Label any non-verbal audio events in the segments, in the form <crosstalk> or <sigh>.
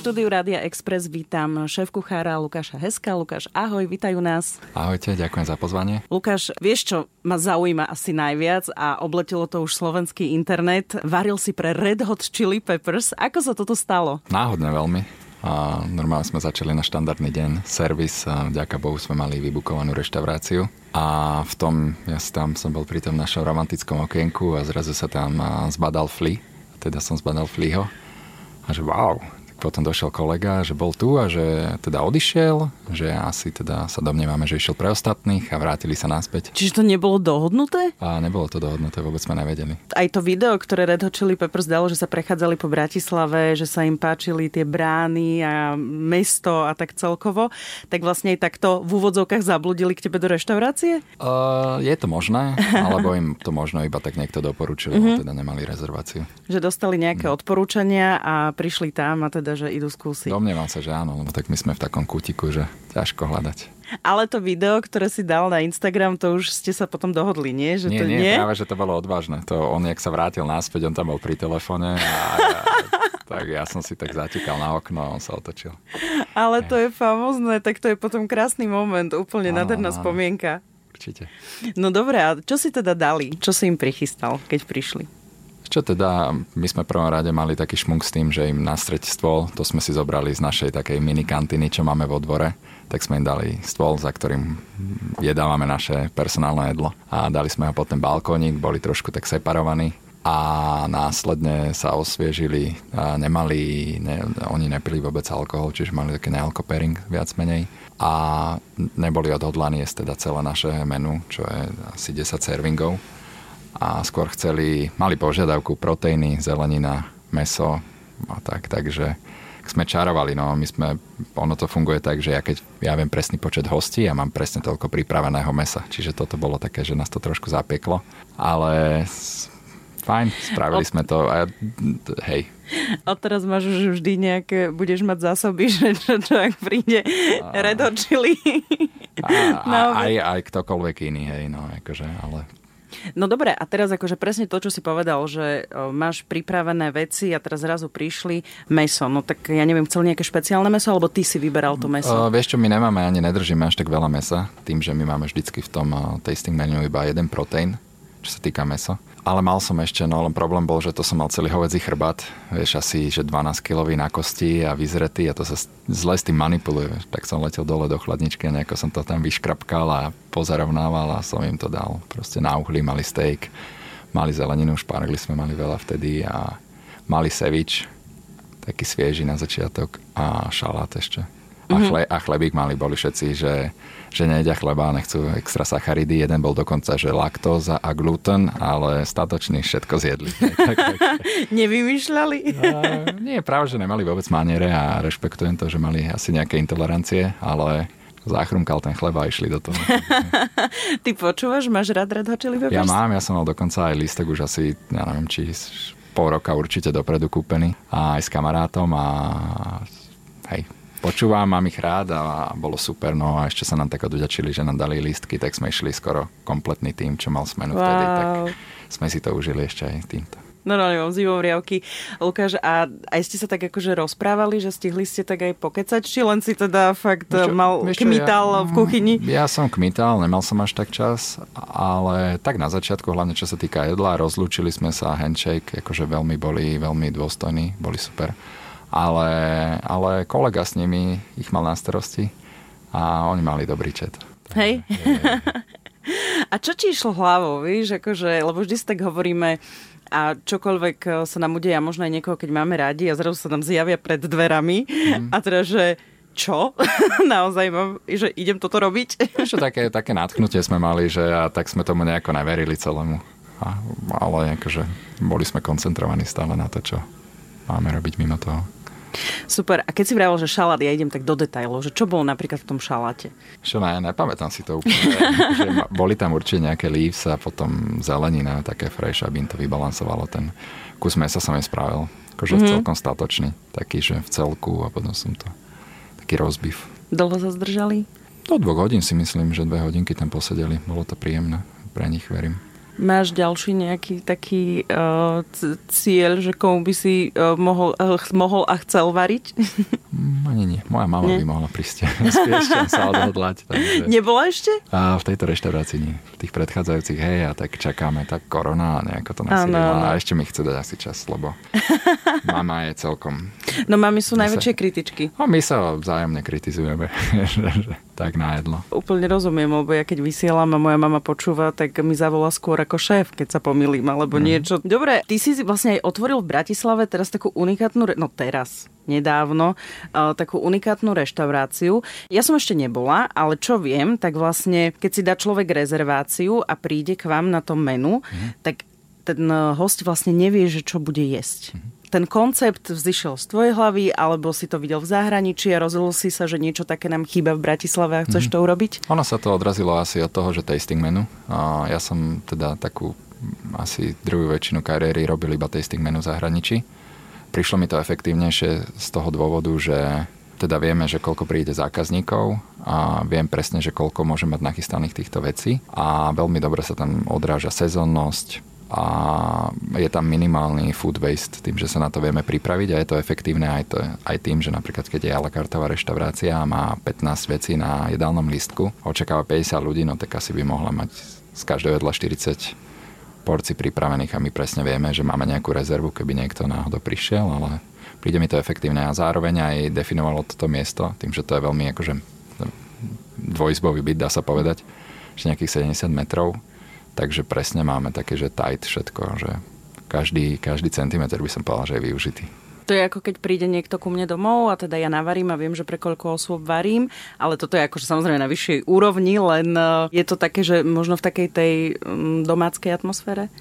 štúdiu Rádia Express vítam šéf kuchára Lukáša Heska. Lukáš, ahoj, vítajú nás. Ahojte, ďakujem za pozvanie. Lukáš, vieš čo ma zaujíma asi najviac a obletelo to už slovenský internet. Varil si pre Red Hot Chili Peppers. Ako sa toto stalo? Náhodne veľmi. A normálne sme začali na štandardný deň servis a vďaka Bohu sme mali vybukovanú reštauráciu. A v tom, ja tam som bol pri tom našom romantickom okienku a zrazu sa tam zbadal Flea. Teda som zbadal Fleaho. A že wow, potom došiel kolega, že bol tu a že teda odišiel, že asi teda sa domnievame, že išiel pre ostatných a vrátili sa naspäť. Čiže to nebolo dohodnuté? A nebolo to dohodnuté, vôbec sme nevedeli. Aj to video, ktoré Red Hot Chili Peppers dalo, že sa prechádzali po Bratislave, že sa im páčili tie brány a mesto a tak celkovo, tak vlastne aj takto v úvodzovkách zabludili k tebe do reštaurácie? Uh, je to možné, <laughs> alebo im to možno iba tak niekto doporučil, uh-huh. teda nemali rezerváciu. Že dostali nejaké uh-huh. odporúčania a prišli tam a teda teda, že idú skúsiť. Domnievam sa, že áno, lebo tak my sme v takom kútiku, že ťažko hľadať. Ale to video, ktoré si dal na Instagram, to už ste sa potom dohodli, nie? Že nie, to, nie, nie, práve, že to bolo odvážne. To on, jak sa vrátil náspäť, on tam bol pri telefóne a tak ja som si tak zatikal na okno a on sa otočil. Ale to je famózne, tak to je potom krásny moment, úplne nádherná spomienka. Určite. No dobré, a čo si teda dali? Čo si im prichystal, keď prišli? Čo teda, my sme prvom rade mali taký šmunk s tým, že im nastreť stôl, to sme si zobrali z našej takej mini kantiny, čo máme vo dvore, tak sme im dali stôl, za ktorým jedávame naše personálne jedlo. A dali sme ho pod ten balkónik, boli trošku tak separovaní a následne sa osviežili a nemali, ne, oni nepili vôbec alkohol, čiže mali taký nealkopering viac menej a neboli odhodlaní jesť teda celé naše menu, čo je asi 10 servingov a skôr chceli, mali požiadavku proteíny, zelenina, meso a tak, takže sme čarovali, no my sme, ono to funguje tak, že ja keď ja viem presný počet hostí a ja mám presne toľko pripraveného mesa, čiže toto bolo také, že nás to trošku zapieklo, ale fajn, spravili Od... sme to a hej. A teraz máš už vždy nejaké, budeš mať zásoby, <laughs> že čo, čo ak príde a... red hot chili. A, a, <laughs> aj, aj ktokoľvek iný, hej, no akože, ale No dobre, a teraz akože presne to, čo si povedal, že máš pripravené veci a teraz zrazu prišli meso. No tak ja neviem, chcel nejaké špeciálne meso, alebo ty si vyberal to meso? Uh, vieš čo, my nemáme, ani nedržíme až tak veľa mesa, tým, že my máme vždycky v tom uh, tasting menu iba jeden proteín, čo sa týka mesa. Ale mal som ešte, no len problém bol, že to som mal celý hovedzí chrbát, vieš, asi, že 12 kilový na kosti a vyzretý a to sa zle s tým manipuluje. Tak som letel dole do chladničky a nejako som to tam vyškrapkal a pozarovnával a som im to dal. Proste na uhli mali steak, mali zeleninu, špargli sme mali veľa vtedy a mali sevič, taký svieži na začiatok a šalát ešte. A, mhm. chle, a chlebík mali boli všetci, že, že nejedia chleba a nechcú extra sacharidy. Jeden bol dokonca, že laktóza a gluten, ale statočný všetko zjedli. <laughs> tak, tak, Nevymýšľali? <laughs> A, nie, práve, že nemali vôbec maniere a rešpektujem to, že mali asi nejaké intolerancie, ale zachrumkal ten chleba a išli do toho. <laughs> Ty počúvaš? Máš rád Red Hot Chili Peppers? Ja mám, ja som mal dokonca aj listok už asi, ja neviem, či pol roka určite dopredu kúpený a aj s kamarátom a hej, počúvam, mám ich rád a bolo super. No a ešte sa nám tak odvďačili, že nám dali lístky, tak sme išli skoro kompletný tým, čo mal smenu wow. vtedy, tak sme si to užili ešte aj týmto. No, no, mám zimom riavky. Lukáš, a aj ste sa tak akože rozprávali, že stihli ste tak aj pokecať, či len si teda fakt čo, mal čo, kmital ja, v kuchyni? Ja som kmital, nemal som až tak čas, ale tak na začiatku, hlavne čo sa týka jedla, rozlúčili sme sa, handshake, akože veľmi boli, veľmi dôstojní, boli super ale, ale kolega s nimi ich mal na starosti a oni mali dobrý čet. Hej. <laughs> a čo ti išlo hlavou, víš, akože, lebo vždy si tak hovoríme, a čokoľvek eh, sa nám udeje, a možno aj niekoho, keď máme radi a zrazu sa nám zjavia pred dverami mm. a teda, že čo? <laughs> Naozaj mám, že idem toto robiť? Ešte také, také nadchnutie sme mali, že a tak sme tomu nejako neverili celému. A, ale akože boli sme koncentrovaní stále na to, čo máme robiť mimo toho. Super. A keď si vravel, že šalát, ja idem tak do detajlov, že čo bolo napríklad v tom šaláte? Čo ne, nepamätám si to úplne. <laughs> že boli tam určite nejaké leaves a potom zelenina, také fresh, aby im to vybalansovalo. Ten kus mesa som im spravil. akože mm-hmm. celkom statočný. Taký, že v celku a potom som to taký rozbiv. Dlho sa zdržali? Do dvoch hodín si myslím, že dve hodinky tam posedeli. Bolo to príjemné. Pre nich verím. Máš ďalší nejaký taký uh, cieľ, že komu by si uh, mohol, uh, mohol a chcel variť? Mm, ani nie. Moja mama nie. by mohla prísť. <laughs> sa odhodlať. Takže... Nebola ešte? A v tejto reštaurácii nie. V tých predchádzajúcich, hej, a tak čakáme, tak korona a nejako to nasýrila. A ešte mi chce dať asi čas, lebo <laughs> mama je celkom... No mami sú najväčšie kritičky. No my sa vzájomne kritizujeme. <laughs> tak na jedlo. Úplne rozumiem, lebo ja keď vysielam a moja mama počúva, tak mi zavolá skôr ako šéf, keď sa pomýlim alebo mm. niečo. Dobre, ty si vlastne aj otvoril v Bratislave teraz takú unikátnu, no teraz, nedávno, takú unikátnu reštauráciu. Ja som ešte nebola, ale čo viem, tak vlastne, keď si dá človek rezerváciu a príde k vám na to menu, mm. tak ten host vlastne nevie, že čo bude jesť. Mm ten koncept vzýšiel z tvojej hlavy, alebo si to videl v zahraničí a rozhodol si sa, že niečo také nám chýba v Bratislave a chceš mm-hmm. to urobiť? Ono sa to odrazilo asi od toho, že tasting menu. A ja som teda takú asi druhú väčšinu kariéry robil iba tasting menu v zahraničí. Prišlo mi to efektívnejšie z toho dôvodu, že teda vieme, že koľko príde zákazníkov a viem presne, že koľko môže mať nachystaných týchto vecí a veľmi dobre sa tam odráža sezónnosť, a je tam minimálny food waste tým, že sa na to vieme pripraviť a je to efektívne aj, to, aj tým, že napríklad keď je a kartová reštaurácia a má 15 vecí na jedálnom lístku, očakáva 50 ľudí, no tak asi by mohla mať z každého jedla 40 porcií pripravených a my presne vieme, že máme nejakú rezervu, keby niekto náhodou prišiel, ale príde mi to efektívne. A zároveň aj definovalo toto miesto, tým, že to je veľmi akože dvojizbový byt, dá sa povedať, že nejakých 70 metrov, Takže presne máme také, že tight všetko, že každý, každý centimetr by som povedal, že je využitý. To je ako keď príde niekto ku mne domov a teda ja navarím a viem, že pre koľko osôb varím, ale toto je akože samozrejme na vyššej úrovni, len e, je to také, že možno v takej tej mm, domáckej atmosfére?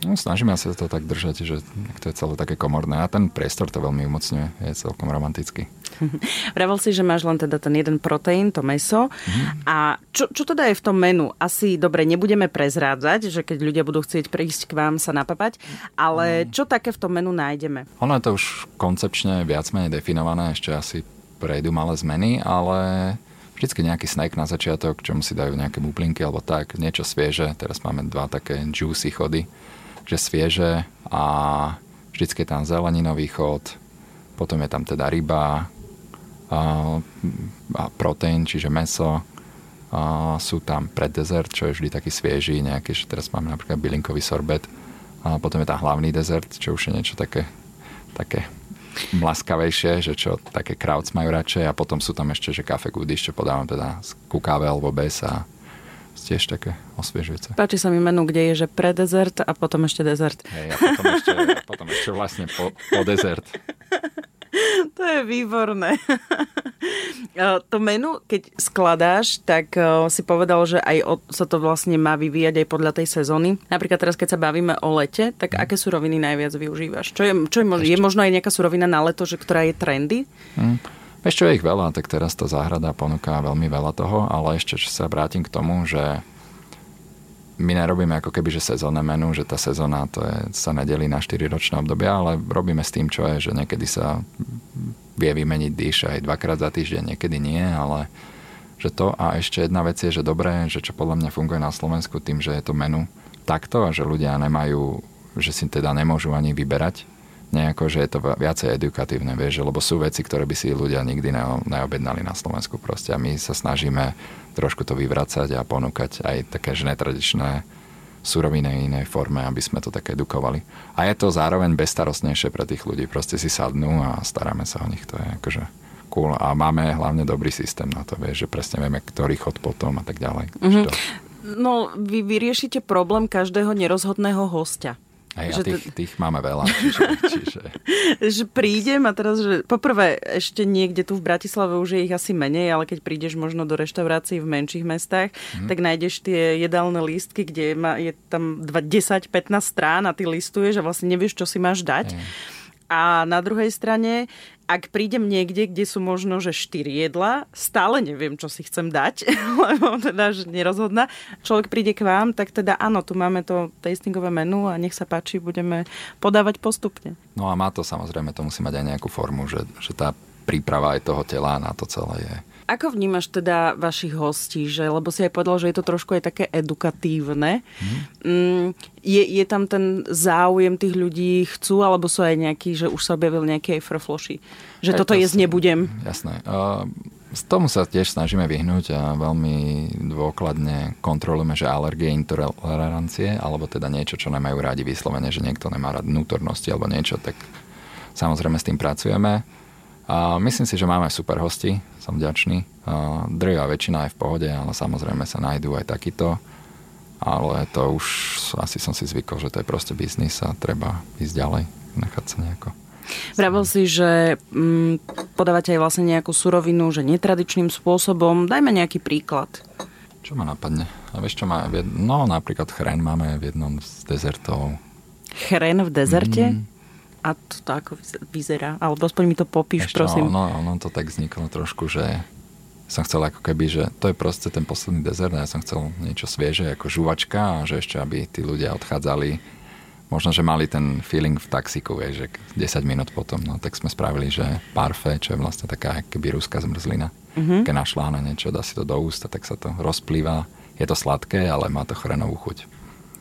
No, snažíme sa to tak držať, že to je celé také komorné a ten priestor to veľmi umocňuje, je celkom romantický. <laughs> Vravel si, že máš len teda ten jeden proteín, to meso. Mm-hmm. A čo, čo teda je v tom menu? Asi, dobre, nebudeme prezrádzať, že keď ľudia budú chcieť prísť k vám sa napapať, ale mm. čo také v tom menu nájdeme? Ono je to už koncepčne viac menej definované, ešte asi prejdú malé zmeny, ale vždycky nejaký snack na začiatok, čomu si dajú nejaké bublinky alebo tak, niečo svieže. Teraz máme dva také juicy chody že svieže a vždycky je tam zeleninový chod, potom je tam teda ryba a, a proteín, čiže meso. A sú tam pred dezert, čo je vždy taký svieži, nejaký, že teraz máme napríklad bylinkový sorbet. A potom je tam hlavný dezert, čo už je niečo také, také mlaskavejšie, že čo také krauts majú radšej a potom sú tam ešte, že kafe goodies, čo podávam teda z kukáve alebo bez a tiež také osviežujúce. Páči sa mi menu, kde je, že pre dezert a potom ešte dezert. Hej, a potom ešte, potom ešte vlastne po, po dezert. <laughs> To je výborné. <laughs> To menu, keď skladáš, tak si povedal, že aj sa to vlastne má vyvíjať aj podľa tej sezóny. Napríklad teraz, keď sa bavíme o lete, tak mm. aké suroviny najviac využívaš? Čo je, čo je, je možno aj nejaká surovina na leto, že ktorá je trendy? Mm. Ešte je ich veľa, tak teraz tá záhrada ponúka veľmi veľa toho, ale ešte sa vrátim k tomu, že my nerobíme ako keby, že sezónne menu, že tá sezóna to je, sa nedelí na 4 ročné obdobia, ale robíme s tým, čo je, že niekedy sa vie vymeniť dýš aj dvakrát za týždeň, niekedy nie, ale že to a ešte jedna vec je, že dobré, že čo podľa mňa funguje na Slovensku tým, že je to menu takto a že ľudia nemajú, že si teda nemôžu ani vyberať, nejako, že je to viacej edukatívne, vieš, lebo sú veci, ktoré by si ľudia nikdy neobjednali na Slovensku proste a my sa snažíme trošku to vyvracať a ponúkať aj také že netradičné suroviny inej forme, aby sme to tak edukovali. A je to zároveň bezstarostnejšie pre tých ľudí, proste si sadnú a staráme sa o nich, to je akože cool a máme hlavne dobrý systém na to, vieš, že presne vieme, ktorý chod potom a tak ďalej. Mm-hmm. No, vy vyriešite problém každého nerozhodného hostia. Hej, že a tých, tých máme veľa. <laughs> Čiže, čiže... že prídem a teraz, že poprvé ešte niekde tu v Bratislave už je ich asi menej, ale keď prídeš možno do reštaurácií v menších mestách, mm. tak nájdeš tie jedálne lístky, kde je tam 10-15 strán a ty listuješ a vlastne nevieš, čo si máš dať. Mm. A na druhej strane ak prídem niekde, kde sú možno, že 4 jedla, stále neviem, čo si chcem dať, <laughs> lebo teda, že nerozhodná. Človek príde k vám, tak teda áno, tu máme to tastingové menu a nech sa páči, budeme podávať postupne. No a má to samozrejme, to musí mať aj nejakú formu, že, že tá príprava aj toho tela na to celé je. Ako vnímaš teda vašich hostí, že, lebo si aj povedal, že je to trošku aj také edukatívne. Hmm. Je, je tam ten záujem tých ľudí, chcú, alebo sú aj nejakí, že už sa objavil nejaký aj frfloši? Že aj toto to jesť nebudem? Jasné. Uh, z tomu sa tiež snažíme vyhnúť a veľmi dôkladne kontrolujeme, že alergie, intolerancie, alebo teda niečo, čo nemajú rádi vyslovene, že niekto nemá rád vnútornosti alebo niečo, tak samozrejme s tým pracujeme. A myslím si, že máme super hosti, som vďačný. Drvá väčšina je v pohode, ale samozrejme sa nájdú aj takýto. Ale to už asi som si zvykol, že to je proste biznis a treba ísť ďalej, nechať sa nejako. Vravel si, že mm, podávate aj vlastne nejakú surovinu, že netradičným spôsobom. Dajme nejaký príklad. Čo ma napadne? A vieš, čo má... No, napríklad chren máme v jednom z dezertov. Chren v dezerte? Mm, a to, to ako vyzerá? Alebo aspoň mi to popíš, Ešte, prosím. No, no, to tak vzniklo trošku, že som chcel ako keby, že to je proste ten posledný dezert a ja som chcel niečo svieže ako žuvačka a že ešte aby tí ľudia odchádzali možno, že mali ten feeling v taxiku, vieš, že 10 minút potom, no tak sme spravili, že parfé, čo je vlastne taká keby ruská zmrzlina. Mm-hmm. Keď našla na niečo, dá si to do ústa, tak sa to rozplýva. Je to sladké, ale má to chrenovú chuť.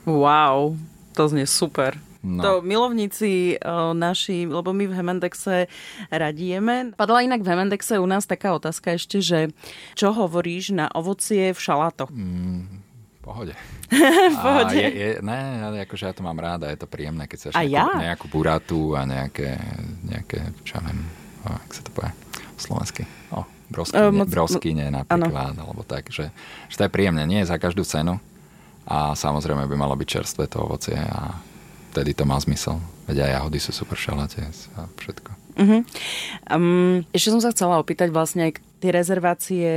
Wow, to znie super. No. To milovníci o, naši, lebo my v Hemendexe radijeme. Padla inak v Hemendexe u nás taká otázka ešte, že čo hovoríš na ovocie v šalátoch? Mm, pohode. <laughs> pohode. A je, je, ne, akože ja to mám ráda, je to príjemné, keď sa a nejakú, ja? nejakú buratu a nejaké, nejaké čo ja viem, o, jak sa to povie, slovensky. O, broskyne, uh, moc, broskyne napríklad, ano. alebo tak, že, že to je príjemné, nie je za každú cenu a samozrejme by malo byť čerstvé to ovocie a vtedy to má zmysel. Veď aj jahody sú super šalate a všetko. Uh-huh. Um, ešte som sa chcela opýtať vlastne aj tie rezervácie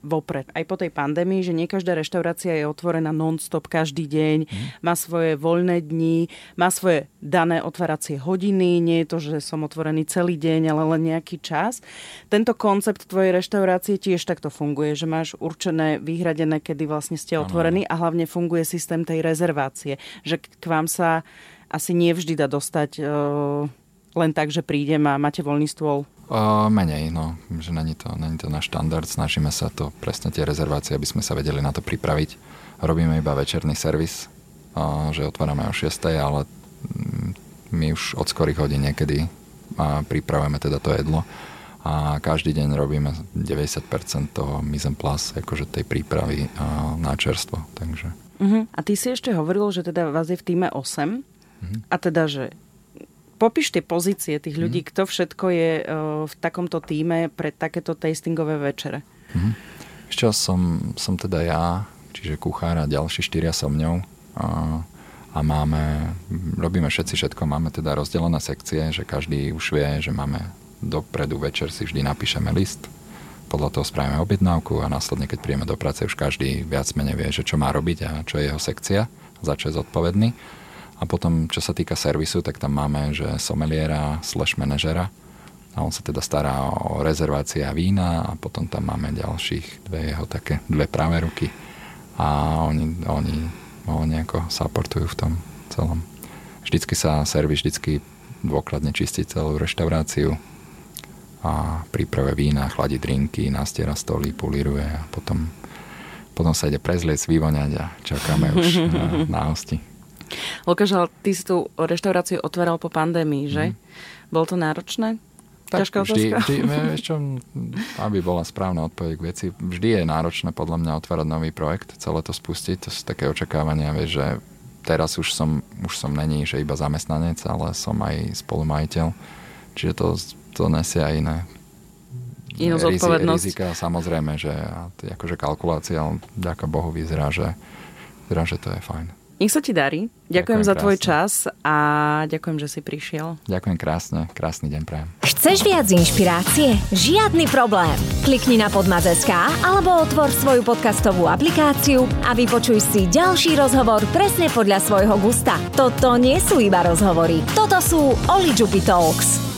vopred. Aj po tej pandémii, že nie každá reštaurácia je otvorená non-stop každý deň, uh-huh. má svoje voľné dni, má svoje dané otváracie hodiny, nie je to, že som otvorený celý deň, ale len nejaký čas. Tento koncept tvojej reštaurácie tiež takto funguje, že máš určené, vyhradené, kedy vlastne ste otvorení a hlavne funguje systém tej rezervácie, že k vám sa asi nie vždy dá dostať uh, len tak, že prídem a máte voľný stôl? Uh, menej, no, že není to, není to náš štandard, snažíme sa to presne tie rezervácie, aby sme sa vedeli na to pripraviť. Robíme iba večerný servis, uh, že otvárame o 6, ale mm, my už od skorých hodín niekedy uh, pripravujeme teda to jedlo a každý deň robíme 90% toho mise en place, akože tej prípravy na čerstvo, takže... Uh-huh. A ty si ešte hovoril, že teda vás je v týme 8 Mm-hmm. A teda, že popíš tie pozície tých ľudí, mm-hmm. kto všetko je uh, v takomto týme pre takéto tastingové večere. Mm-hmm. Ešte som, som teda ja, čiže kuchár a ďalší štyria so mňou. A, a máme, robíme všetci všetko, máme teda rozdelené sekcie, že každý už vie, že máme dopredu večer si vždy napíšeme list, podľa toho spravíme objednávku a následne, keď príjeme do práce, už každý viac menej vie, že čo má robiť a čo je jeho sekcia, za čo je zodpovedný. A potom, čo sa týka servisu, tak tam máme, že someliera slash manažera a on sa teda stará o rezervácie a vína a potom tam máme ďalších dve jeho také, dve pravé ruky a oni, oni ho nejako supportujú v tom celom. Vždycky sa servis vždycky dôkladne čistí celú reštauráciu a pripravuje vína, chladí drinky, nastiera stoly, pulíruje a potom, potom sa ide prezliec, vyvoňať a čakáme už <laughs> na, na hosti. Lukáš, ale ty si tú reštauráciu otváral po pandémii, že? Mm. Bolo to náročné? Tak Ťažká vždy, otázka? vždy, <laughs> čo, aby bola správna odpoveď k veci, vždy je náročné podľa mňa otvárať nový projekt, celé to spustiť, to sú také očakávania, vieš, že teraz už som, už som není, že iba zamestnanec, ale som aj spolumajiteľ, čiže to, to nesie aj iné Inú zodpovednosť. Rizika, samozrejme, že akože kalkulácia, ale ďaká Bohu vyzerá, že, vyzerá, že to je fajn. Nech sa ti darí. Ďakujem, ďakujem za tvoj krásne. čas a ďakujem, že si prišiel. Ďakujem krásne. Krásny deň prajem. Chceš viac inšpirácie? Žiadny problém. Klikni na podmaz.sk alebo otvor svoju podcastovú aplikáciu a vypočuj si ďalší rozhovor presne podľa svojho gusta. Toto nie sú iba rozhovory. Toto sú Oli Talks.